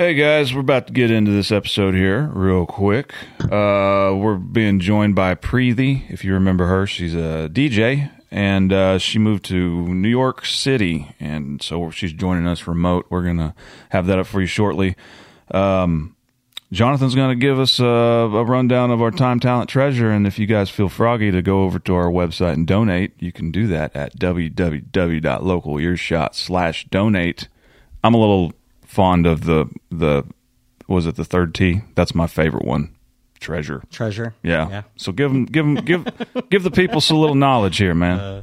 Hey guys, we're about to get into this episode here real quick. Uh, we're being joined by Preethi. If you remember her, she's a DJ and uh, she moved to New York City, and so she's joining us remote. We're gonna have that up for you shortly. Um, Johnathan's going to give us a, a, rundown of our time, talent, treasure. And if you guys feel froggy to go over to our website and donate, you can do that at www.localearshot slash donate. I'm a little fond of the, the, was it the third T? That's my favorite one. Treasure. Treasure. Yeah. yeah. So give them, give them, give, give the people some little knowledge here, man. Uh,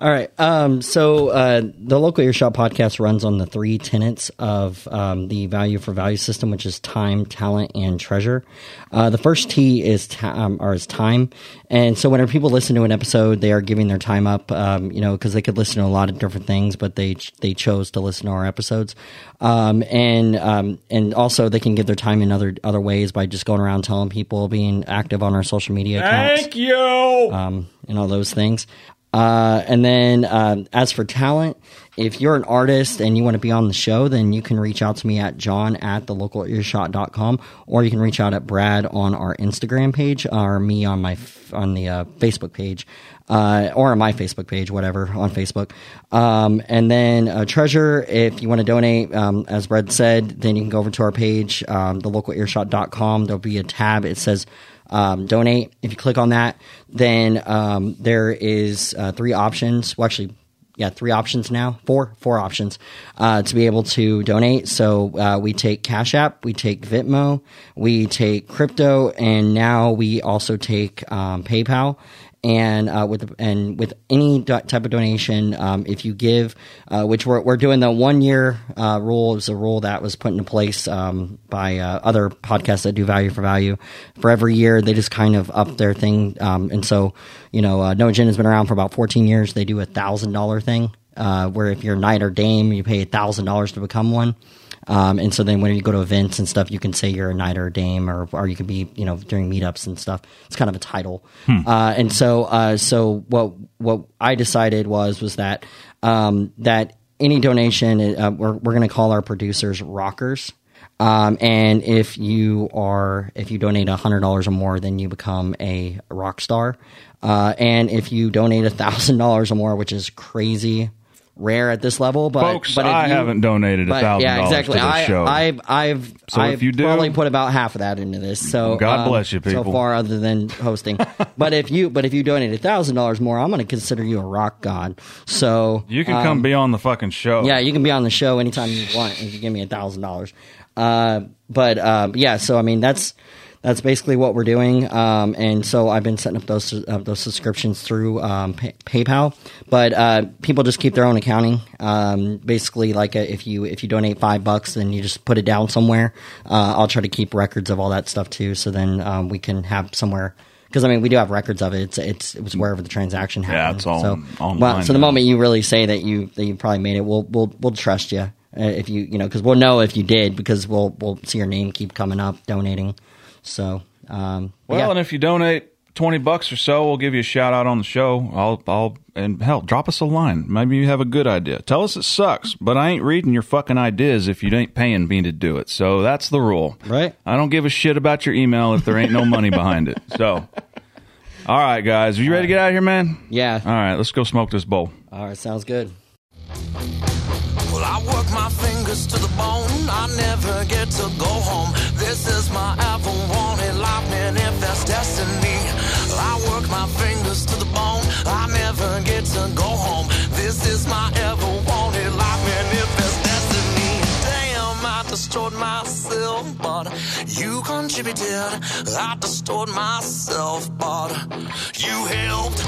all right. Um, so uh, the local earshot podcast runs on the three tenets of um, the value for value system, which is time, talent, and treasure. Uh, the first T is ta- um, or is time, and so whenever people listen to an episode, they are giving their time up. Um, you know, because they could listen to a lot of different things, but they they chose to listen to our episodes, um, and um, and also they can give their time in other other ways by just going around telling people, being active on our social media accounts. Thank you. and all those things. Uh, and then um, as for talent, if you're an artist and you want to be on the show, then you can reach out to me at john at the local earshot.com or you can reach out at Brad on our Instagram page or me on my on the uh, Facebook page. Uh, or on my Facebook page, whatever, on Facebook. Um, and then uh, Treasure, if you want to donate, um, as Brad said, then you can go over to our page, um, thelocalearshot.com. There'll be a tab. It says um, donate. If you click on that, then um, there is uh, three options. Well, actually, yeah, three options now, four, four options uh, to be able to donate. So uh, we take Cash App, we take Venmo, we take crypto, and now we also take um, PayPal and uh, with and with any type of donation, um, if you give, uh, which we're we're doing the one year uh, rule is a rule that was put into place um, by uh, other podcasts that do value for value. For every year, they just kind of up their thing, um, and so you know, uh, No Agenda has been around for about 14 years. They do a thousand dollar thing, uh, where if you're knight or dame, you pay a thousand dollars to become one. Um, and so then when you go to events and stuff, you can say you're a knight or a dame, or or you can be you know during meetups and stuff. It's kind of a title. Hmm. Uh, and so uh, so what what I decided was was that um, that any donation uh, we're we're going to call our producers rockers. Um, and if you are if you donate hundred dollars or more, then you become a rock star. Uh, and if you donate thousand dollars or more, which is crazy rare at this level. But folks, but I you, haven't donated a thousand yeah, exactly. to the I, show. I've I've so I've if you do, probably put about half of that into this. So God um, bless you, people. So far, other than hosting, but if you but if you donate a thousand dollars more, I'm going to consider you a rock god. So you can um, come be on the fucking show. Yeah, you can be on the show anytime you want if you give me a thousand dollars. Uh, but uh, yeah, so I mean that's that's basically what we're doing. Um, and so I've been setting up those uh, those subscriptions through um, pay- PayPal. But uh, people just keep their own accounting. Um, basically, like a, uh, if you if you donate five bucks, then you just put it down somewhere. Uh, I'll try to keep records of all that stuff too, so then um, we can have somewhere. Because I mean, we do have records of it. It's it's it was wherever the transaction happened. Yeah, it's all so, online. Well, so the moment you really say that you that you probably made it, we'll we'll we'll trust you. Uh, if you you know because we'll know if you did because we'll we'll see your name keep coming up donating. So um, well, yeah. and if you donate twenty bucks or so, we'll give you a shout out on the show. I'll, I'll, and hell, drop us a line. Maybe you have a good idea. Tell us it sucks, but I ain't reading your fucking ideas if you ain't paying me to do it. So that's the rule, right? I don't give a shit about your email if there ain't no money behind it. So, all right, guys, are you ready to get out of here, man? Yeah. All right, let's go smoke this bowl. All right, sounds good. Well, I work my fingers to the bone. I never get to go home. This is my ever wanted life, manifest destiny. I work my fingers to the bone. I never get to go home. This is my ever wanted life, manifest destiny. Damn, I destroyed myself, but you contributed. I destroyed myself, but you helped.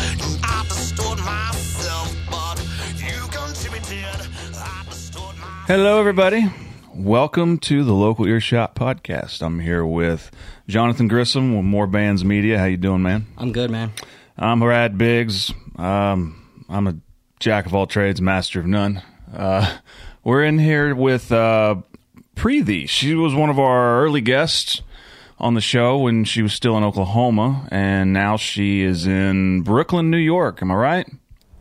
I destroyed myself, but you contributed. Hello, everybody. Welcome to the Local Earshot Podcast. I'm here with Johnathan Grissom with More Bands Media. How you doing, man? I'm good, man. I'm Brad Biggs. Um, I'm a jack of all trades, master of none. Uh, we're in here with uh, Preethi. She was one of our early guests on the show when she was still in Oklahoma, and now she is in Brooklyn, New York. Am I right?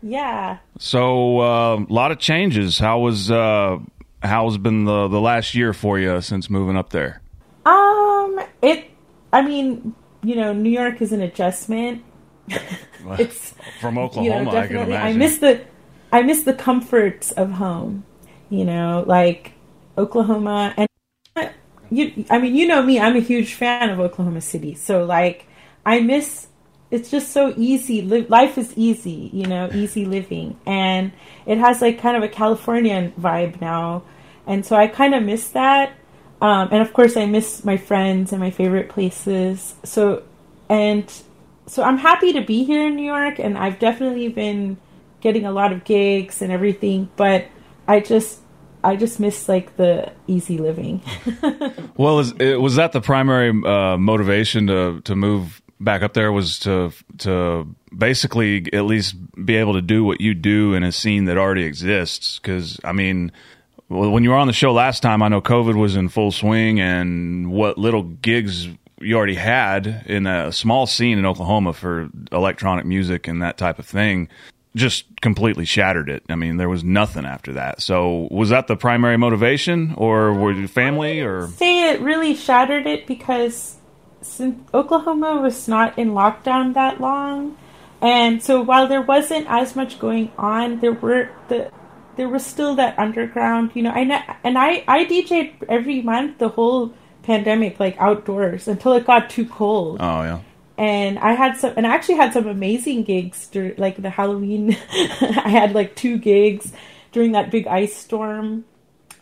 Yeah. So uh, a lot of changes. How was uh, how's been the the last year for you since moving up there? Um, it. I mean, you know, New York is an adjustment. it's From you Oklahoma, know I can definitely. I, miss the, I miss the comforts of home. You know, like Oklahoma and you. I mean, you know me. I'm a huge fan of Oklahoma City. So like, I miss. It's just so easy. Life is easy. You know, easy living, and it has like kind of a Californian vibe now, and so I kind of miss that. Um, and of course, I miss my friends and my favorite places. So, and so I'm happy to be here in New York, and I've definitely been getting a lot of gigs and everything. But I just, I just miss like the easy living. Well, is, was that the primary uh, motivation to to move back up there? Was to to basically at least be able to do what you do in a scene that already exists? Because I mean, when you were on the show last time, I know COVID was in full swing, and what little gigs you already had in a small scene in Oklahoma for electronic music and that type of thing just completely shattered it. I mean, there was nothing after that. So, was that the primary motivation, or were you family, or say it really shattered it because Oklahoma was not in lockdown that long, and so while there wasn't as much going on, there were the there was still that underground. You know, I and I I DJed every month the whole pandemic like outdoors until it got too cold oh yeah. and I had some, and I actually had some amazing gigs during like the Halloween. I had like two gigs during that big ice storm.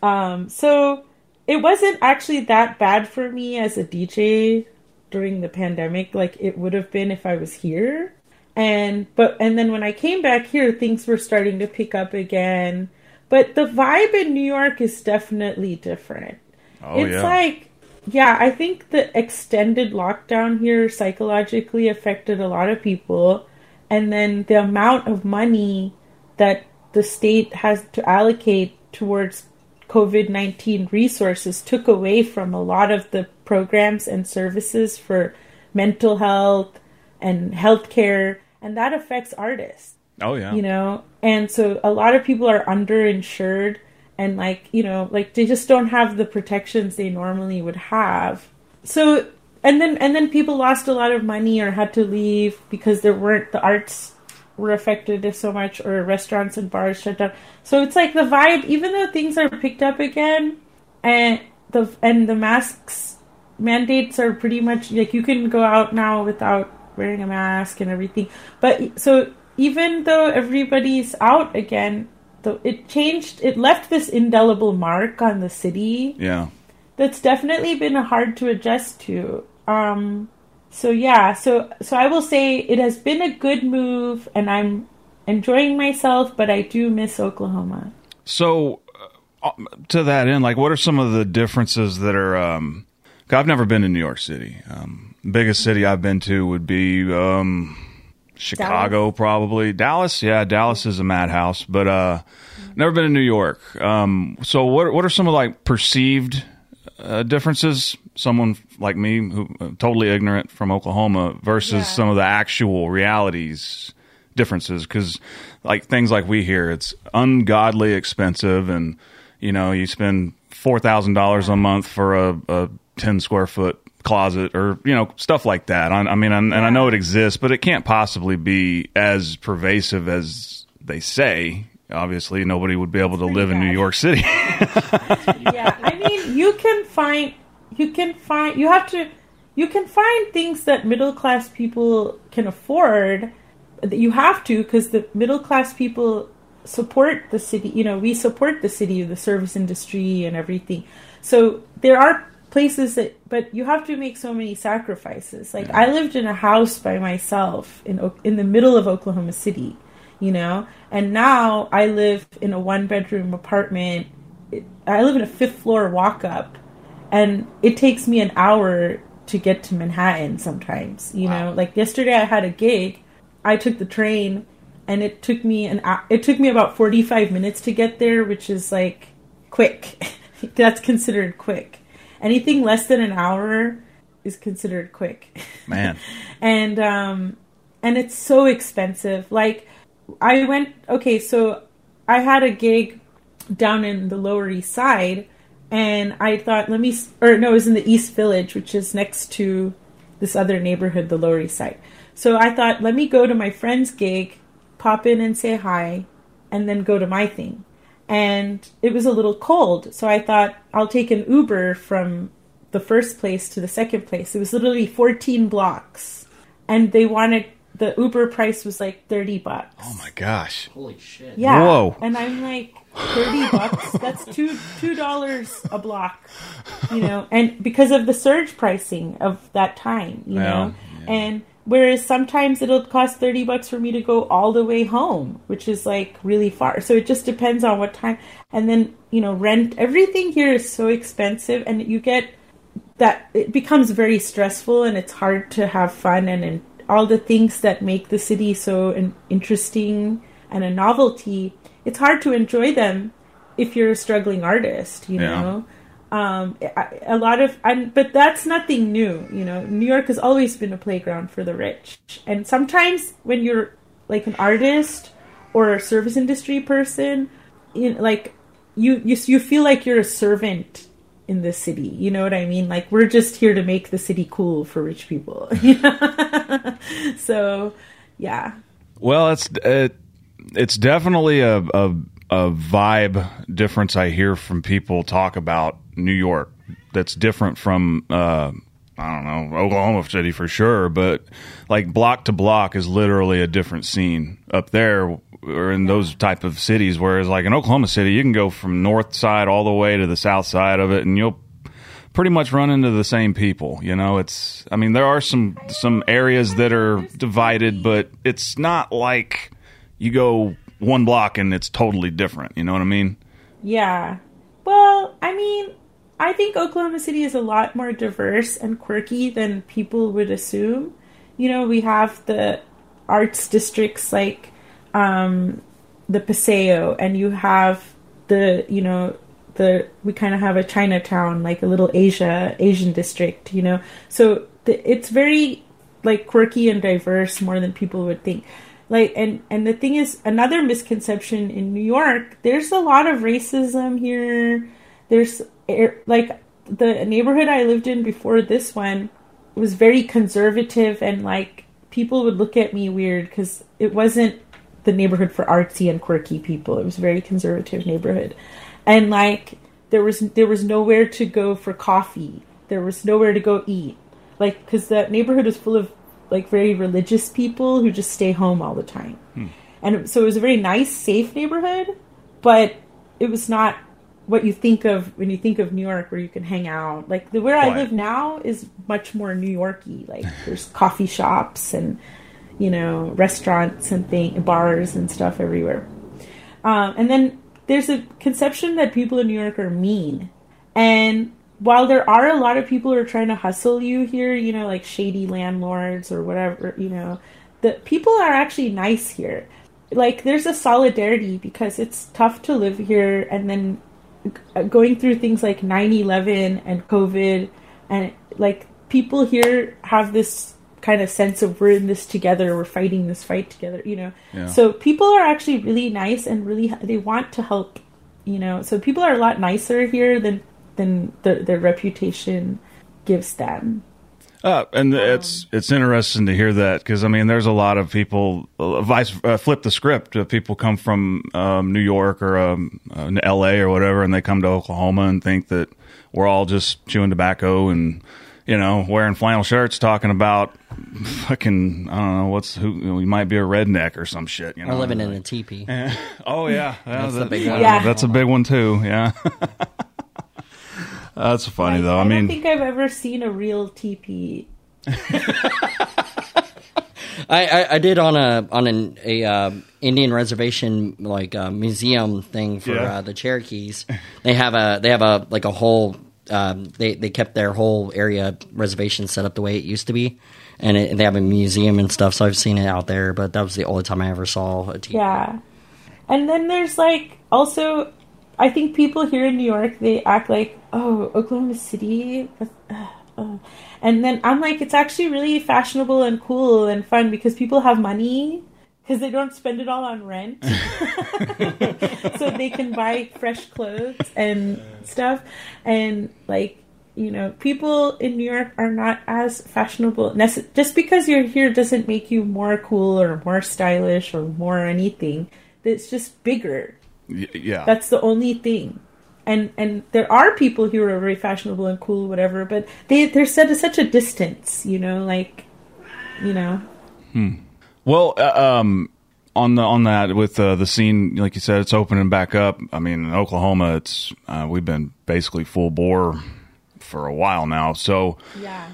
Um, so it wasn't actually that bad for me as a DJ during the pandemic, like it would have been if I was here. And but and then when I came back here, things were starting to pick up again. But the vibe in New York is definitely different Oh it's yeah. like yeah i think the extended lockdown here psychologically affected a lot of people and then the amount of money that the state has to allocate towards covid-19 resources took away from a lot of the programs and services for mental health and healthcare and that affects artists oh yeah. you know and so a lot of people are underinsured and like you know like they just don't have the protections they normally would have so and then and then people lost a lot of money or had to leave because there weren't the arts were affected so much or restaurants and bars shut down. So it's like the vibe even though things are picked up again and the and the masks mandates are pretty much like you can go out now without wearing a mask and everything. But so even though everybody's out again the, it changed it left this indelible mark on the city. Yeah. that's definitely been hard to adjust to. Um so yeah so so i will say it has been a good move and i'm enjoying myself but i do miss oklahoma So, uh, to that end, like, what are some of the differences that are? Um, 'cause I've never been to New York City. Um, biggest city I've been to would be um, Chicago, probably Dallas. Yeah, Dallas is a madhouse, but uh, never been to New York. Um, so, what what are some of like perceived uh, differences? Someone like me who uh, totally ignorant from Oklahoma versus Yeah. some of the actual realities differences. Because like things like we hear it's ungodly expensive and you know you spend four thousand dollars a month for a, a ten square foot closet or you know stuff like that. I, I mean and, and I know it exists but it can't possibly be as pervasive as they say obviously nobody would be able to live in New. York City. Yeah i mean you can find you can find you have to you can find things that middle class people can afford that you have to because the middle class people support the city you know we support the city the service industry and everything. So there are places that but you have to make so many sacrifices. Like i lived in a house by myself in in the middle of oklahoma city you know? And now i live in a one bedroom apartment i live in a fifth floor walk up and it takes me an hour to get to manhattan sometimes you know? Like yesterday i had a gig. I took the train and it took me an it took me about 45 minutes to get there which is like quick. That's considered quick. Anything less than an hour is considered quick. Man. And um and it's so expensive. Like i went okay so i had a gig down in the Lower East Side, and I thought, let me, or no, it was in the East Village, which is next to this other neighborhood, the Lower East Side. So I thought, let me go to my friend's gig, pop in and say hi, and then go to my thing. And it was a little cold, so I thought I'll take an Uber from the first place to the second place. It was literally 14 blocks, and they wanted the Uber price was like 30 bucks. Oh my gosh. Holy shit. Yeah. Whoa. And I'm like, 30 bucks? That's two two dollars a block. You know, and because of the surge pricing of that time, you Yeah, know. And whereas sometimes it'll cost 30 bucks for me to go all the way home, which is like really far. So it just depends on what time. And then, you know, rent everything here is so expensive and you get that it becomes very stressful and it's hard to have fun and, and all the things that make the city so in- interesting and a novelty it's hard to enjoy them if you're a struggling artist you Yeah. know? Um, a, a lot of and but that's nothing new you know? New york has always been a playground for the rich. And sometimes when you're like an artist or a service industry person you like you you you feel like you're a servant in the city. You know what I mean? Like we're just here to make the city cool for rich people. so, yeah. Well, it's it, it's definitely a, a a vibe difference I hear from people talk about New York. That's different from uh, I don't know Oklahoma City for sure, but like block to block is literally a different scene up there or in those type of cities. Whereas like in Oklahoma City, you can go from north side all the way to the south side of it, and you'll pretty much run into the same people. You know, it's I mean there are some some areas that are divided, but it's not like you go one block and it's totally different. You know what I mean? Yeah. Well, I mean, I think Oklahoma City is a lot more diverse and quirky than people would assume. You know, we have the arts districts like um, the Paseo, and you have the, you know, the we kind of have a Chinatown, like a little Asia Asian district. You know, so the, it's very like quirky and diverse more than people would think like and and the thing is another misconception in New York there's a lot of racism here there's er, like the neighborhood I lived in before this one was very conservative and like people would look at me weird cuz it wasn't the neighborhood for artsy and quirky people it was a very conservative neighborhood and like there was there was nowhere to go for coffee there was nowhere to go eat like cuz the neighborhood was full of like very religious people who just stay home all the time. Hmm. And so it was a very nice, safe neighborhood, but it was not what you think of when you think of New York, where you can hang out. Like the where I live now is much more New Yorky. Like there's coffee shops and you know restaurants and thing, bars and stuff everywhere. Um, and then there's a conception that people in New York are mean. And while there are a lot of people who are trying to hustle you here, you know, like shady landlords or whatever, you know, the people are actually nice here. Like there's a solidarity because it's tough to live here and then going through things like 9/11 and COVID and like people here have this kind of sense of we're in this together, we're fighting this fight together, you know. Yeah. So people are actually really nice and really they want to help, you know. So people are a lot nicer here than than the, their reputation gives them. Uh, and it's it's interesting to hear that because I mean, there's a lot of people. Uh, vice uh, flip the script. Uh, people come from um, New York or um, uh, L.A. or whatever, and they come to Oklahoma and think that we're all just chewing tobacco and you know wearing flannel shirts, talking about fucking I don't know what's who. You know, we might be a redneck or some shit. You know, Or living in a teepee. Oh yeah, that's a big one. Yeah. That's a big one too. Yeah. That's funny though. I, I mean, don't think I've ever seen a real teepee. I, I, I did on a on an a uh, Indian reservation like uh, museum thing for Yeah. uh, the Cherokees. They have a they have a like a whole um, they they kept their whole area reservation set up the way it used to be, and, it, they have a museum and stuff. So I've seen it out there, but that was the only time I ever saw a teepee. Yeah. And then there's like also I think people here in New York they act like, "Oh, Oklahoma City." uh, uh." And then I'm like it's actually really fashionable and cool and fun because people have money because they don't spend it all on rent, so they can buy fresh clothes and stuff, and like you know, people in New York are not as fashionable. Just because you're here doesn't make you more cool or more stylish or more anything. It's just bigger. Yeah. That's the only thing. And and there are people who are very fashionable and cool, whatever, but they they're set at such a distance, you know, like, you know. Hmm. Well, uh, um, on the on that with uh, the scene, like you said, it's opening back up. I mean, in Oklahoma, it's uh, we've been basically full bore for a while now. So, Yeah.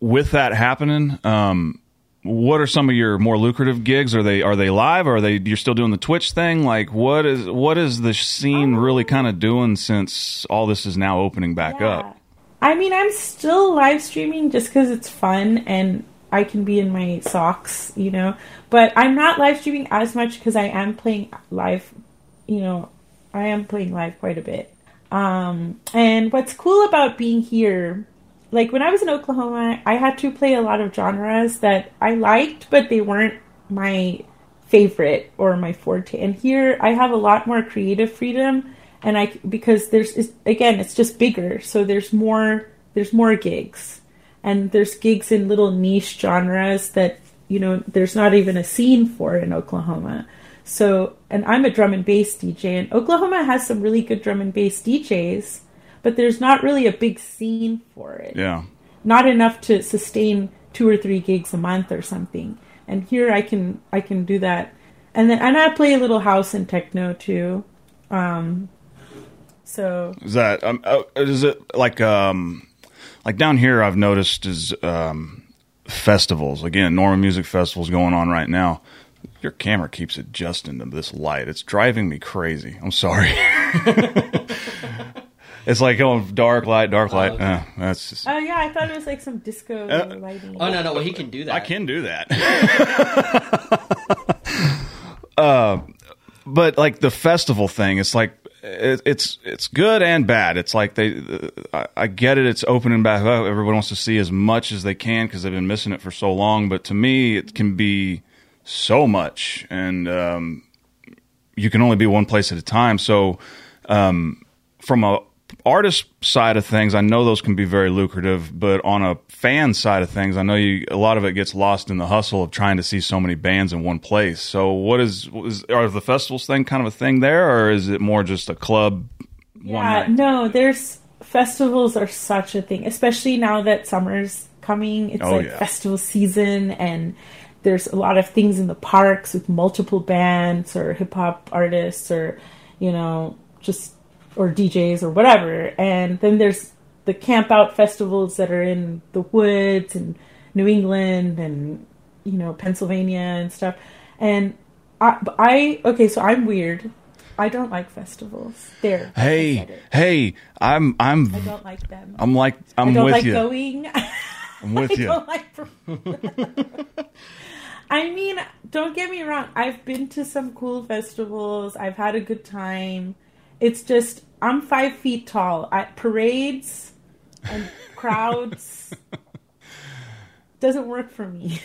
with that happening, um, what are some of your more lucrative gigs? Are they are they live? Or are they you're still doing the Twitch thing? Like, what is what is the scene really kind of doing since all this is now opening back up? I mean, I'm still live streaming just because it's fun and I can be in my socks, you know. But I'm not live streaming as much because I am playing live, you know, I am playing live quite a bit. Um, and what's cool about being here, like when I was in Oklahoma, I had to play a lot of genres that I liked, but they weren't my favorite or my forte. And here I have a lot more creative freedom and I because there's again it's just bigger, so there's more there's more gigs. And there's gigs in little niche genres that, you know, there's not even a scene for in Oklahoma. So, and I'm a drum and bass DJ and Oklahoma has some really good drum and bass DJs, but there's not really a big scene for it Yeah. not enough to sustain two or three gigs a month or something. And here I can I can do that, and then and I play a little house and techno too. Um, so Is that um, uh, is it like um like down here? I've noticed is um festivals again. Normal music festivals going on right now. Your camera keeps adjusting to this light. It's driving me crazy. I'm sorry. it's like going dark light, dark light. okay. Uh, that's just, oh yeah, I thought it was like some disco Uh, lighting. Oh no, no, well he can do that. I can do that. uh, but like the festival thing, it's like it, it's it's good and bad. It's like they, I, I get it. It's opening back up. Everyone wants to see as much as they can because they've been missing it for so long. But to me, it can be so much, and um, you can only be one place at a time. So, um, from a artist side of things, I know those can be very lucrative, but on a fan side of things, I know you a lot of it gets lost in the hustle of trying to see so many bands in one place. So, what is, is are the festivals thing kind of a thing there, or is it more just a club? one yeah, no, there's festivals are such a thing, especially now that summer's coming. It's Oh, like yeah. festival season, and there's a lot of things in the parks with multiple bands or hip hop artists or you know just or DJs or whatever. And then there's the camp out festivals that are in the woods and New England and you know Pennsylvania and stuff. And I, I okay, so I'm weird. I don't like festivals. There. Hey, hey, I'm I'm I don't like them. I'm like I'm I don't with like you. going. I'm with I you. don't like. I mean, don't get me wrong. I've been to some cool festivals. I've had a good time. It's just I'm five feet tall. At parades and crowds doesn't work for me.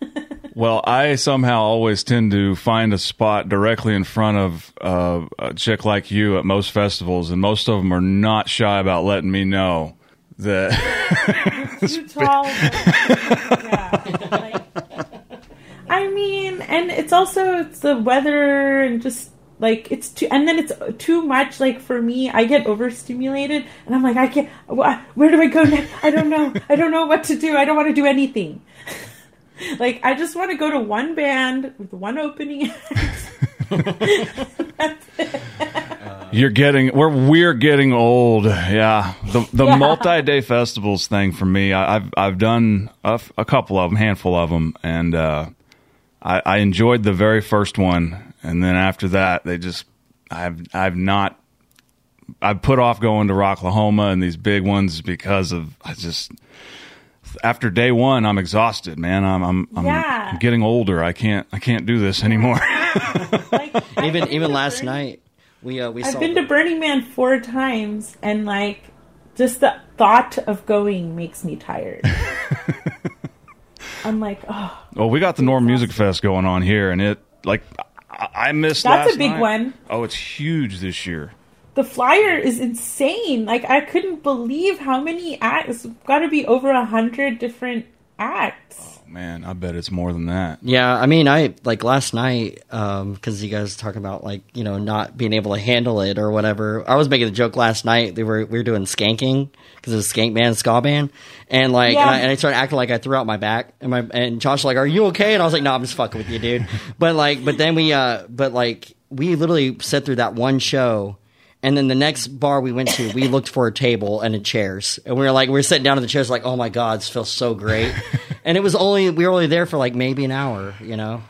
Well, I somehow always tend to find a spot directly in front of uh, a chick like you at most festivals, and most of them are not shy about letting me know that. too tall. yeah. Like, I mean, and it's also it's the weather and just like it's too, and then it's too much. Like for me, I get overstimulated, and I'm like, I can't. wh- Where do I go next? I don't know. I don't know what to do. I don't want to do anything. like I just want to go to one band with one opening. act. That's it. You're getting we're we're getting old. Yeah, the the Yeah. multi day festivals thing for me. I, I've I've done a couple of them, handful of them, and uh, I, I enjoyed the very first one, and then after that, they just I've I've not. I've put off going to Rocklahoma and these big ones because of I just after day one I'm exhausted, man. I'm I'm I'm, Yeah. I'm getting older. I can't I can't do this anymore. Like, Even even last Burning- night we uh, we I've saw been the- to Burning Man four times, and like, just the thought of going makes me tired. I'm like, oh, Well, we got the Norm Music Fest going on here, and it like I, missed. That's a big night. one. Oh, it's huge this year. the flyer is insane. Like I couldn't believe how many acts. Got to be over a hundred different acts. Man, I bet it's more than that. Yeah, I mean, I like last night because you guys talking about like you know not being able to handle it or whatever. I was making a joke last night. They were we were doing skanking because it was skank band, ska band, and like Yeah. and, I, and I started acting like I threw out my back and my and Josh was like, "Are you okay?" And I was like, "No, I'm just fucking with you, dude." but like, but then we uh, but like we literally sat through that one show. And then the next bar we went to, we looked for a table and a chairs, and we were like, we were sitting down in the chairs, like, oh my god, this feels so great. and it was only we were only there for like maybe an hour, you know,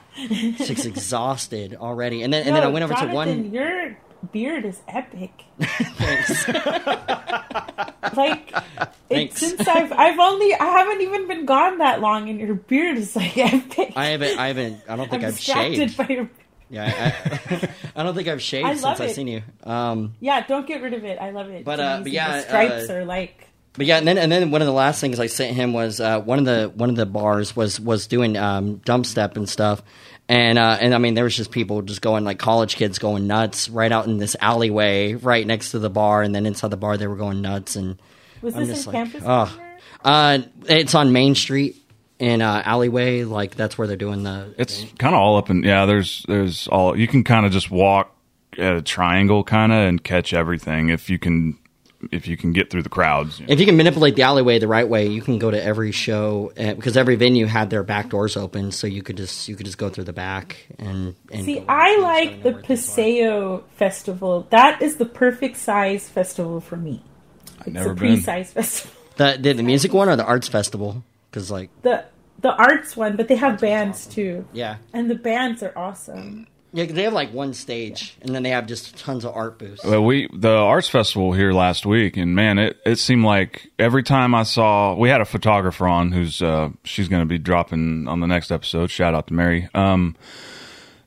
just exhausted already. And then and then I went over to one. Your beard is epic. Thanks. like it, Thanks. since I've I've only I haven't even been gone that long, and your beard is like epic. I haven't, I haven't, I don't think I've distracted shaved. by your. Yeah, I, I, I don't think I've shaved I since love I've seen you. Um, Yeah, don't get rid of it. I love it. But, uh, but yeah, stripes uh, are like But yeah, and then and then one of the last things I sent him was uh, one of the one of the bars was was doing um, dubstep and stuff, and uh, and I mean there was just people just going like college kids going nuts right out in this alleyway right next to the bar, and then inside the bar they were going nuts, and was I'm this just in like, campus? oh. Uh, it's on Main Street in uh, alleyway, like that's where they're doing the. It's kind of all up and yeah. There's there's all you can kind of just walk at a triangle kind of and catch everything if you can if you can get through the crowds. if you can manipulate the alleyway the right way, you can go to every show uh, because every venue had their back doors open, so you could just you could just go through the back and. and See, I like the to work as well. Paseo festival. That is the perfect size festival for me. It's never a been. pre-size festival. The, the the music one or the arts festival? Because like The the arts one, but they have bands too, yeah and the bands are awesome. Yeah 'cause they have like one stage and then they have just tons of art booths. Well, we the arts festival here last week, and man, it it seemed like every time I saw, we had a photographer on who's uh, she's going to be dropping on the next episode. Shout out to Mary. Um,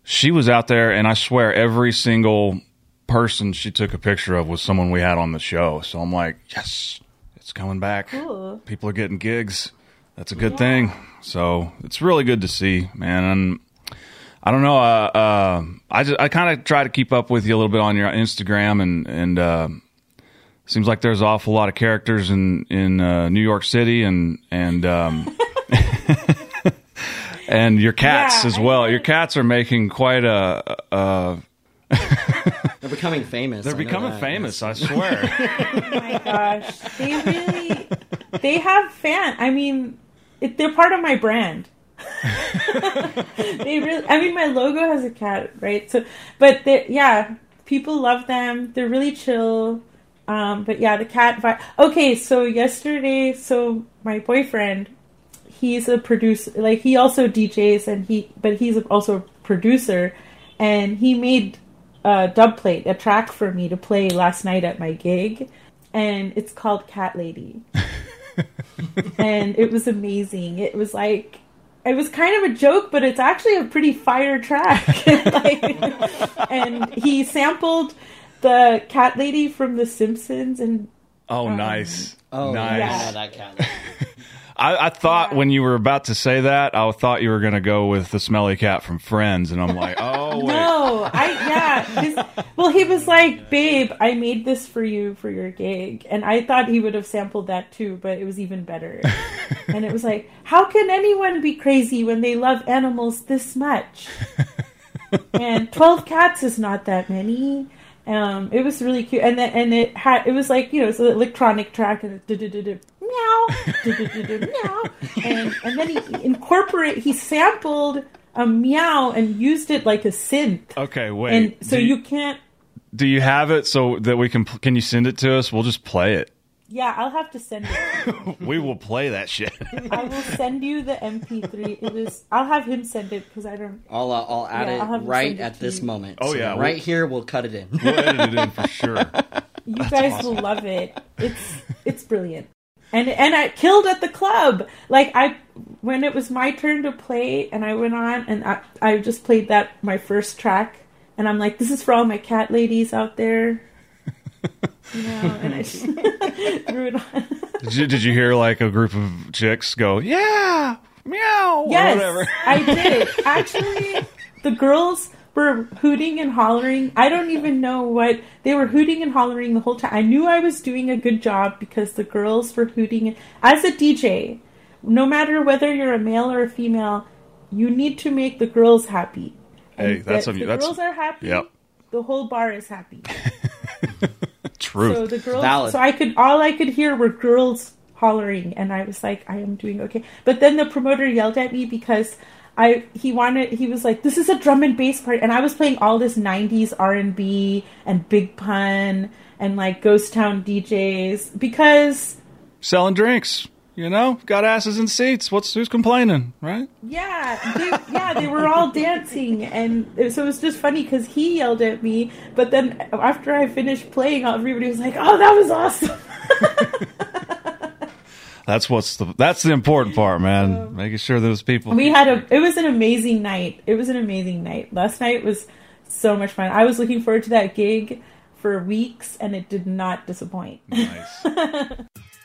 she was out there, and I swear every single person she took a picture of was someone we had on the show. So I'm like, yes, it's coming back. Cool. People are getting gigs. That's a good thing. So it's really good to see, man. And I don't know. Uh, uh, I just, I kind of try to keep up with you a little bit on your Instagram, and and uh, seems like there's an awful lot of characters in in uh, New York City, and and um, and your cats Yeah, as well. Your cats are making quite a. a They're becoming famous. they're becoming that, famous. yes. I swear. Oh my gosh, they really they have fan. I mean, it, they're part of my brand. they really. I mean, my logo has a cat, right? So, but yeah, people love them. They're really chill. Um, but yeah, the cat vibe. Okay, so yesterday, so my boyfriend, he's a producer. Like he also DJs, and he but he's also a producer, and he made a dub plate, a track for me to play last night at my gig, and it's called Cat Lady, and it was amazing. It was like. It was kind of a joke, but it's actually a pretty fire track. like, and he sampled the cat lady from The Simpsons, and oh, um, nice. Oh, nice. yeah, Yeah. that cat. I, I thought Yeah. when you were about to say that, I thought you were going to go with the smelly cat from Friends, and I'm like, oh wait. No, I yeah. well, he was like, "Babe, I made this for you for your gig," and I thought he would have sampled that too, but it was even better. and it was like, "How can anyone be crazy when they love animals this much?" and twelve cats is not that many. Um, it was really cute, and then and it had it was like you know it's an electronic track and meow meow and and then he incorporate he sampled a meow and used it like a synth, Okay, wait. and so do you can't. do you have it so that we can? Can you send it to us? We'll just play it. Yeah, I'll have to send it. We will play that shit. I will send you the MP3. It is. I'll have him send it because I don't. I'll uh, I'll add Yeah, I'll it right send it at this you. moment. Oh, So yeah, right we'll- here we'll cut it in. we'll edit it in for sure. You guys will love it. It's it's brilliant. And and I killed at the club. Like I when it was my turn to play and I went on and I I just played that my first track and I'm like this is for all my cat ladies out there. Know, and I just threw it on. Did you, did you hear like a group of chicks go, "Yeah, meow, or Yes, whatever. I did. Actually, the girls were hooting and hollering. I don't even know what they were hooting and hollering the whole time. I knew I was doing a good job because the girls were hooting. As a DJ, no matter whether you're a male or a female, you need to make the girls happy. Hey, And that's if a- the that's- girls are happy. Yep. The whole bar is happy. Truth. So the girls. Valid. So I could all I could hear were girls hollering, and I was like, I am doing okay. But then the promoter yelled at me because I he wanted he was like, this is a drum and bass part, and I was playing all this '90s R&B and Big Pun and like Ghost Town DJs because Selling drinks. You know, got asses in seats. What's who's complaining, right? yeah, they, yeah, they were all dancing, and it- so it was just funny because he yelled at me, but then after I finished playing, everybody was like, oh, that was awesome. That's what's the that's the important part, man. Making sure those people. We had a. It was an amazing night. It was an amazing night. Last night was so much fun. I was looking forward to that gig for weeks, and it did not disappoint. nice.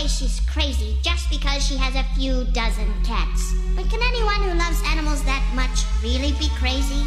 say she's crazy just because she has a few dozen cats. But can anyone who loves animals that much really be crazy?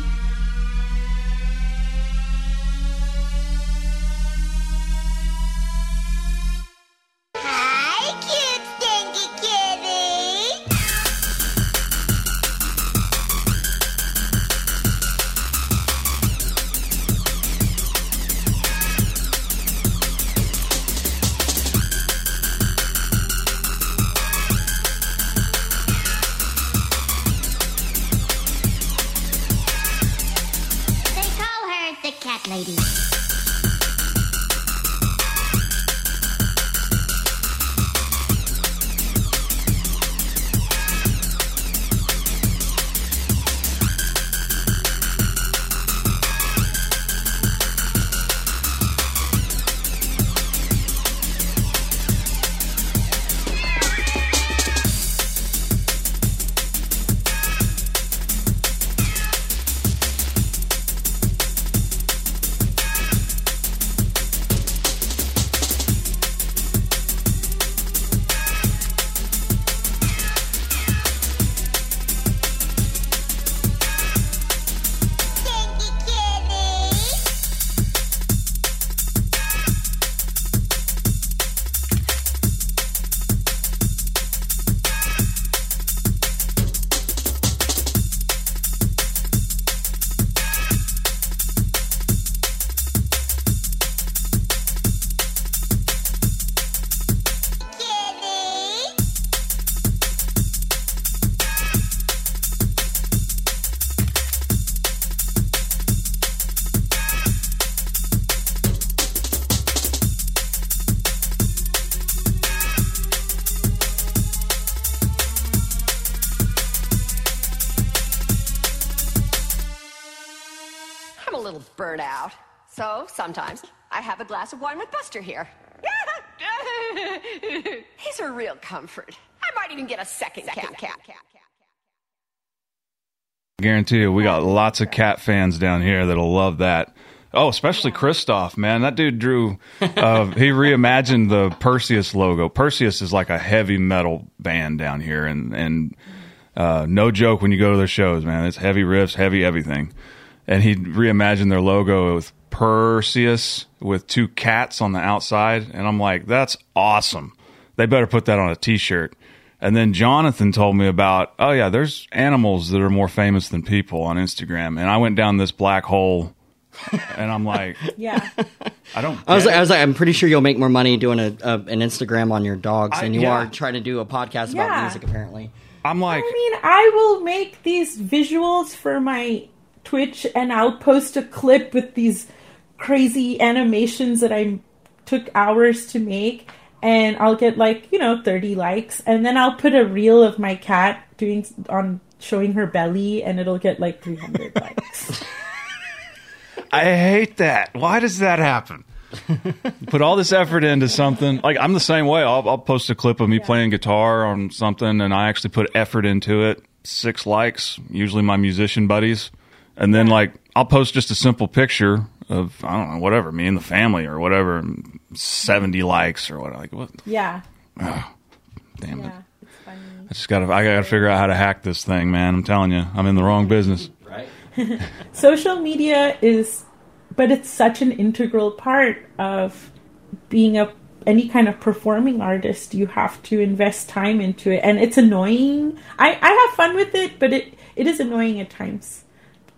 Sometimes I have a glass of wine with Buster here. He's a real comfort. I might even get a second cat. cat, cat, cat. Guarantee you, we got lots of cat fans down here that'll love that. Oh, especially Christoph, man. That dude drew, uh, he reimagined the Perseus logo. Perseus is like a heavy metal band down here. And, and, uh, no joke when you go to their shows, man. It's heavy riffs, heavy everything. And he reimagined their logo with Perseus with two cats on the outside. And I'm like, that's awesome. They better put that on a t shirt. And then Johnathan told me about, oh yeah, there's animals that are more famous than people on Instagram. And I went down this black hole and I'm like, Yeah. I don't. I was, get I was like, I'm pretty sure you'll make more money doing a, a an Instagram on your dogs I- than you yeah. are trying to do a podcast about music. Apparently, I'm like, I mean, I will make these visuals for my Twitch and I'll post a clip with these crazy animations that I took hours to make and I'll get like, you know, 30 likes and then I'll put a reel of my cat doing on showing her belly and it'll get like 300 likes. I hate that. Why does that happen? Put all this effort into something. Like I'm the same way. I'll, I'll post a clip of me playing guitar on something, and I actually put effort into it. Six likes, usually my musician buddies, and then like I'll post just a simple picture of I don't know whatever me and the family or whatever, seventy likes or what. Like what? Yeah. oh, Damn it! It's funny. I just gotta I gotta figure out how to hack this thing, man. I'm telling you, I'm in the wrong business. right? social media is but it's such an integral part of being a any kind of performing artist you have to invest time into it and it's annoying i i have fun with it but it it is annoying at times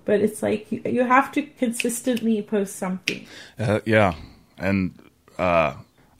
but it's like you, you have to consistently post something Uh, yeah, and uh,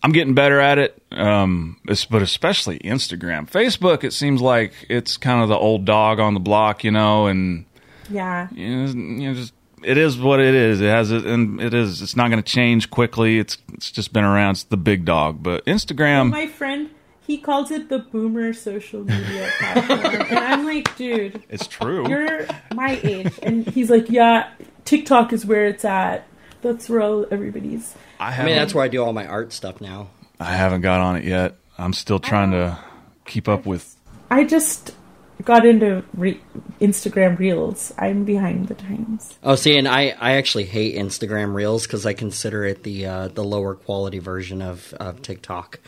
I'm getting better at it. Um, but especially Instagram, Facebook. It seems like it's kind of the old dog on the block, you know, and yeah you know, you know just it is what it is. It has it, and it is. It's not going to change quickly. It's it's just been around. It's the big dog. But Instagram, my friend he calls it the boomer social media platform and i'm like dude it's true. you're my age and he's like yeah tiktok is where it's at that's where all everybody's I I mean, that's where I do all my art stuff now. I haven't got on it yet. I'm still trying to keep up with. I just got into re- Instagram Reels. I'm behind the times. Oh, see, and I, I actually hate Instagram Reels because I consider it the uh, the lower quality version of, of TikTok.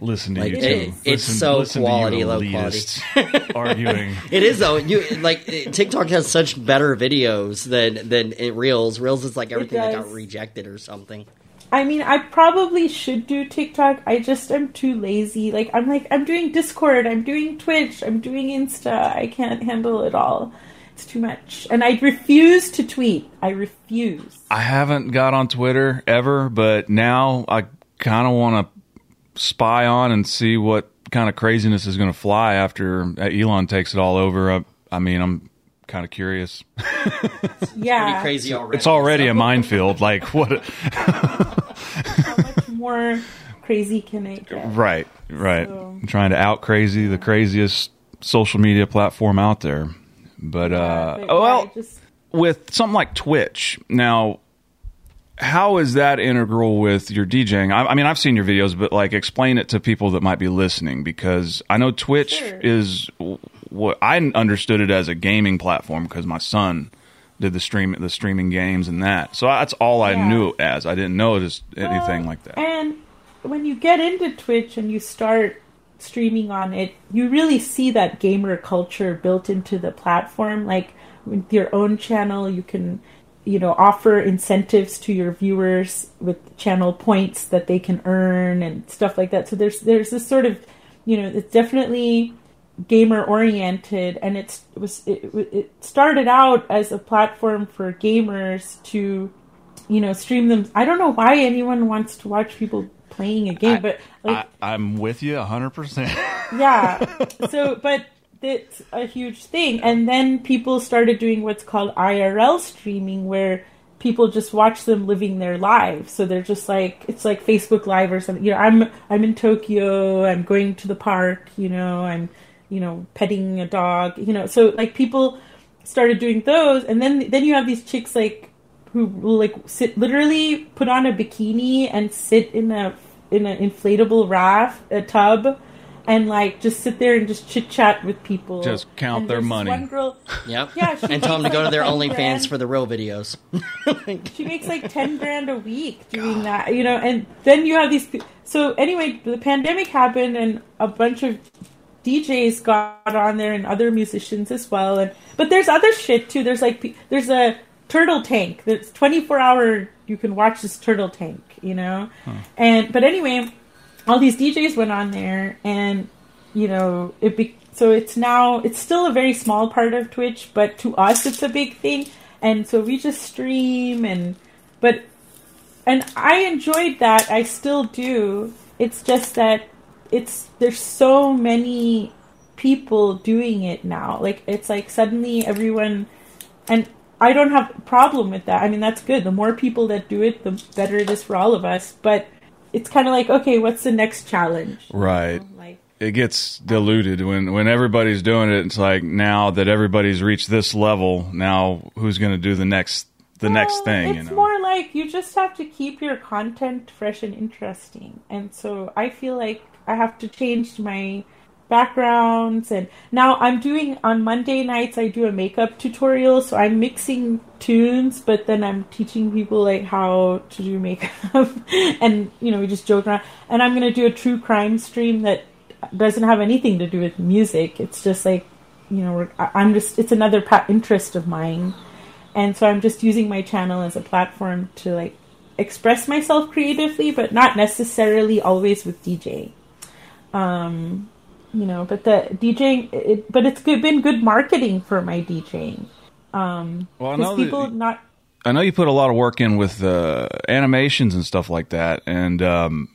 Listen to Like, you it- two. it's Listen- so listen to you quality, low elitists arguing. It is though. You like TikTok has such better videos than than it Reels. Reels is like everything that got rejected or something. I mean, I probably should do TikTok. I just am too lazy. Like I'm like I'm doing Discord, I'm doing Twitch, I'm doing Insta. I can't handle it all. It's too much. And I refuse to tweet. I refuse. I haven't got on Twitter ever, but now I kind of want to spy on and see what kind of craziness is going to fly after Elon takes it all over. I, I mean, I'm kind of curious. Yeah. Pretty crazy already. It's already a minefield. Like what? How much more crazy can it get? right, right. So- I'm trying to out crazy the craziest social media platform out there. But uh, But, oh, yeah, well, just with something like Twitch now. How is that integral with your DJing? I, I mean, I've seen your videos, but like, explain it to people that might be listening because I know Twitch Sure. is w- what I understood it as a gaming platform because my son did the stream, the streaming games and that. So that's all I knew it as. I didn't know it as anything Well, like that. And when you get into Twitch and you start streaming on it, you really see that gamer culture built into the platform. Like with your own channel, you can, you know, offer incentives to your viewers with channel points that they can earn and stuff like that. So there's there's this sort of, you know, it's definitely gamer oriented and it's, it was it, it started out as a platform for gamers to you know, stream them. I don't know why anyone wants to watch people playing a game, but like, I, I'm with you 100%. yeah. So, but it's a huge thing. And then people started doing what's called IRL streaming, where people just watch them living their lives. So they're just like it's like Facebook Live or something. You know, I'm I'm in Tokyo. I'm going to the park. You know, I'm you know petting a dog. You know, so like people started doing those, and then then you have these chicks like who will like sit literally put on a bikini and sit in a in an inflatable raft a tub and like just sit there and just chit chat with people. Just count And their money. One girl, Yep. Yeah, she and tell them to go to their makes, like, OnlyFans for the real videos. she makes like 10 grand a week doing that you know and then you have these so anyway the pandemic happened and a bunch of djs got on there and other musicians as well and but there's other shit too. There's like there's a turtle tank that's 24 hour you can watch this turtle tank you know? And but anyway all these djs went on there and you know it be so it's now it's still a very small part of twitch but to us it's a big thing. And so we just stream and but and i enjoyed that. I still do. It's just that it's there's so many people doing it now like it's like suddenly everyone and i don't have a problem with that i mean that's good the more people that do it the better it is for all of us but it's kind of like okay what's the next challenge Right. like It gets diluted when when everybody's doing it. It's like now that everybody's reached this level, now who's going to do the next the next thing? It's you know. more like you just have to keep your content fresh and interesting. And so I feel like I have to change my backgrounds and now I'm doing on Monday nights I do a makeup tutorial so I'm mixing tunes but then I'm teaching people like how to do makeup and you know we just joke around. And I'm going to do a true crime stream that doesn't have anything to do with music. It's just like you know I'm just it's another interest of mine. And so i'm just using my channel as a platform to like express myself creatively but not necessarily always with dj um you know but the djing it, but it's good, been good marketing for my djing um Well, I know that- people not I know you put a lot of work in with uh, animations and stuff like that, and um,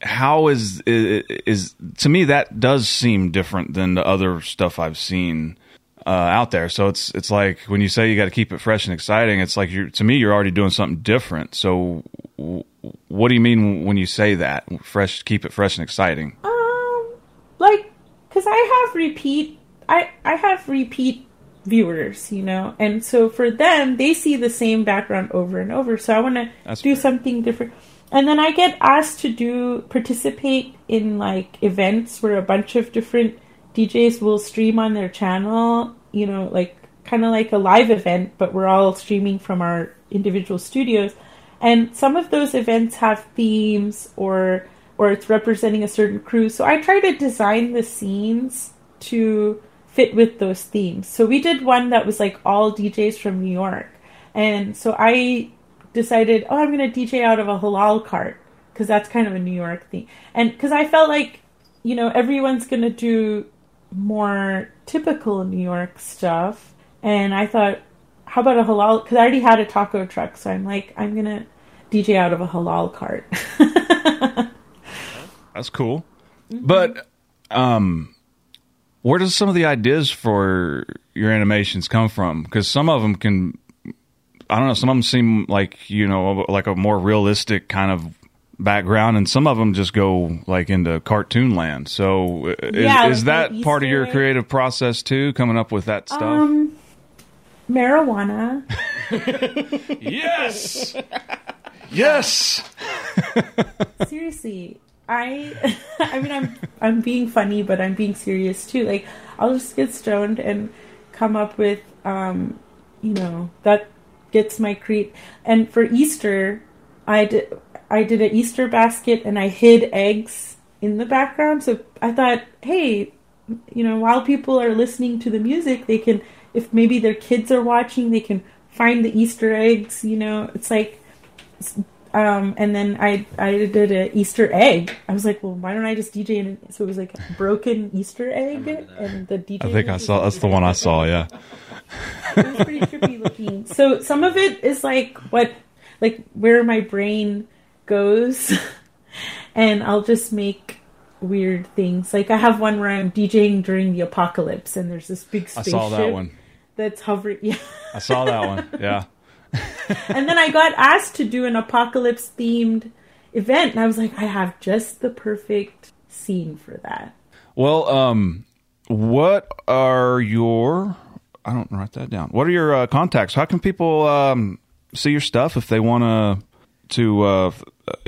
how is, is is to me that does seem different than the other stuff I've seen uh, out there. So it's it's like when you say you got to keep it fresh and exciting, it's like you're to me you're already doing something different. So what do you mean when you say that fresh? Keep it fresh and exciting. Um, like, cause I have repeat, I I have repeat viewers, you know, and so for them, they see the same background over and over. So I want to do fair. something different, and then I get asked to do participate in like events where a bunch of different DJs will stream on their channel, you know, like kind of like a live event, but we're all streaming from our individual studios. And some of those events have themes or or it's representing a certain crew. So I try to design the scenes to fit with those themes. So we did one that was like all DJs from New York. And so I decided, oh, I'm going to DJ out of a halal cart because that's kind of a New York thing. And because I felt like, you know, everyone's going to do more typical New York stuff. And I thought, how about a halal? Because I already had a taco truck. So I'm like, I'm going to DJ out of a halal cart. That's cool. But um where does some of the ideas for your animations come from? Because some of them can I don't know, some of them seem like, you know, like a more realistic kind of background and some of them just go like into cartoon land. So is, Yeah, is that the part of your creative process too, coming up with that stuff? Um, marijuana. yes. yes. Seriously, I I mean I'm I'm being funny, but I'm being serious too. Like I'll just get stoned and come up with um you know that gets my creep. And for Easter, I did I did an Easter basket and I hid eggs in the background. So I thought, hey, you know, while people are listening to the music, they can if maybe their kids are watching, they can find the Easter eggs. You know, it's like um, and then I I did an Easter egg. I was like, well, why don't I just DJ? In it? So it was like broken Easter egg, and the DJ. I think I saw that's the one I saw, yeah. It was pretty trippy looking. So some of it is like what, like where my brain goes, and I'll just make weird things. Like I have one where I'm DJing during the apocalypse, and there's this big I saw that one. that's hovering. Yeah. I saw that one. Yeah. and then I got asked to do an apocalypse themed event, and I was like, I have just the perfect scene for that. Well, um, what are your? I don't write that down. What are your uh, contacts? How can people um, see your stuff if they want to to uh,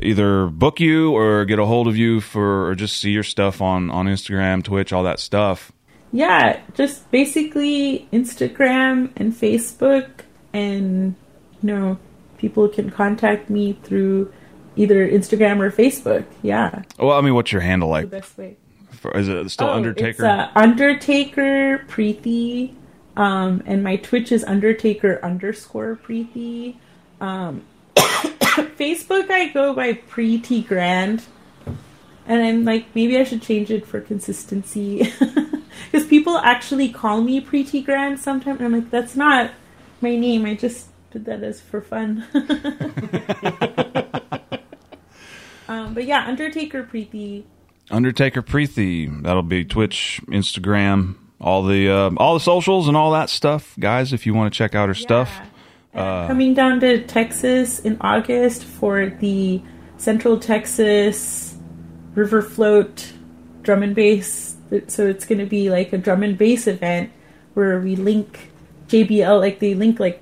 either book you or get a hold of you for or just see your stuff on on Instagram, Twitch, all that stuff. Yeah, just basically Instagram and Facebook, and know, people can contact me through either Instagram or Facebook. Yeah, Well, I mean, what's your handle the like? best way. For, is it still Oh, Undertaker? It's, uh, Undertaker Preethi, um, and my Twitch is Undertaker underscore Preethi. Um, Facebook, I go by Preethi Grand, and I'm like, maybe I should change it for consistency, because people actually call me Preethi Grand sometimes. And I'm like, that's not my name. I just did that as for fun. um, but yeah, Undertaker Preethi. Undertaker Preethi. That'll be Twitch, Instagram, all the uh, all the socials and all that stuff, guys. If you want to check out her stuff. Yeah. And I'm coming down to Texas in August for the Central Texas River Float drum and bass. So it's going to be like a drum and bass event where we link JBL, like they link like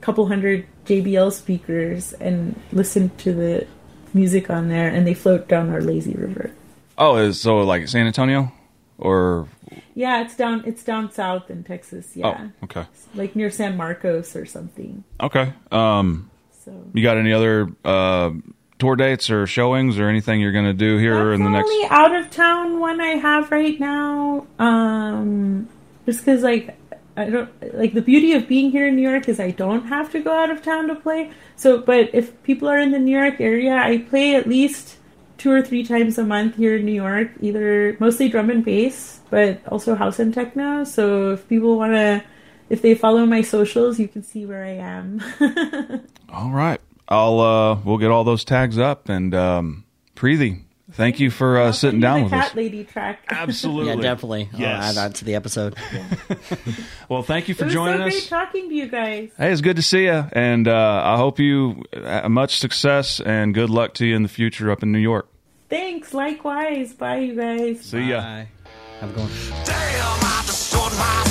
couple hundred JBL speakers and listen to the music on there, and they float down our lazy river. Oh, is so like San Antonio, or Yeah, it's down. It's down south in Texas. Yeah, oh, okay, like near San Marcos or something. okay. Um, So you got any other uh tour dates or showings or anything you're gonna do here in the next? only out of town one I have right now. Um, just because like I don't like the beauty of being here in New York is I don't have to go out of town to play. So, but if people are in the New York area, I play at least two or three times a month here in New York. Either mostly drum and bass, but also house and techno. So if people want to. If they follow my socials, you can see where I am. All right, I'll uh we'll get all those tags up and um, Preethi, thank you for uh, sitting down with cat us. lady track. Absolutely, Yeah, definitely. Yes. I'll add that to the episode. Well, thank you It for was joining so us. great talking to you guys. Hey, it's good to see you, and uh, I hope you uh, much success and good luck to you in the future up in New York. Thanks. Likewise. Bye, you guys. See ya. Bye. Have a good one.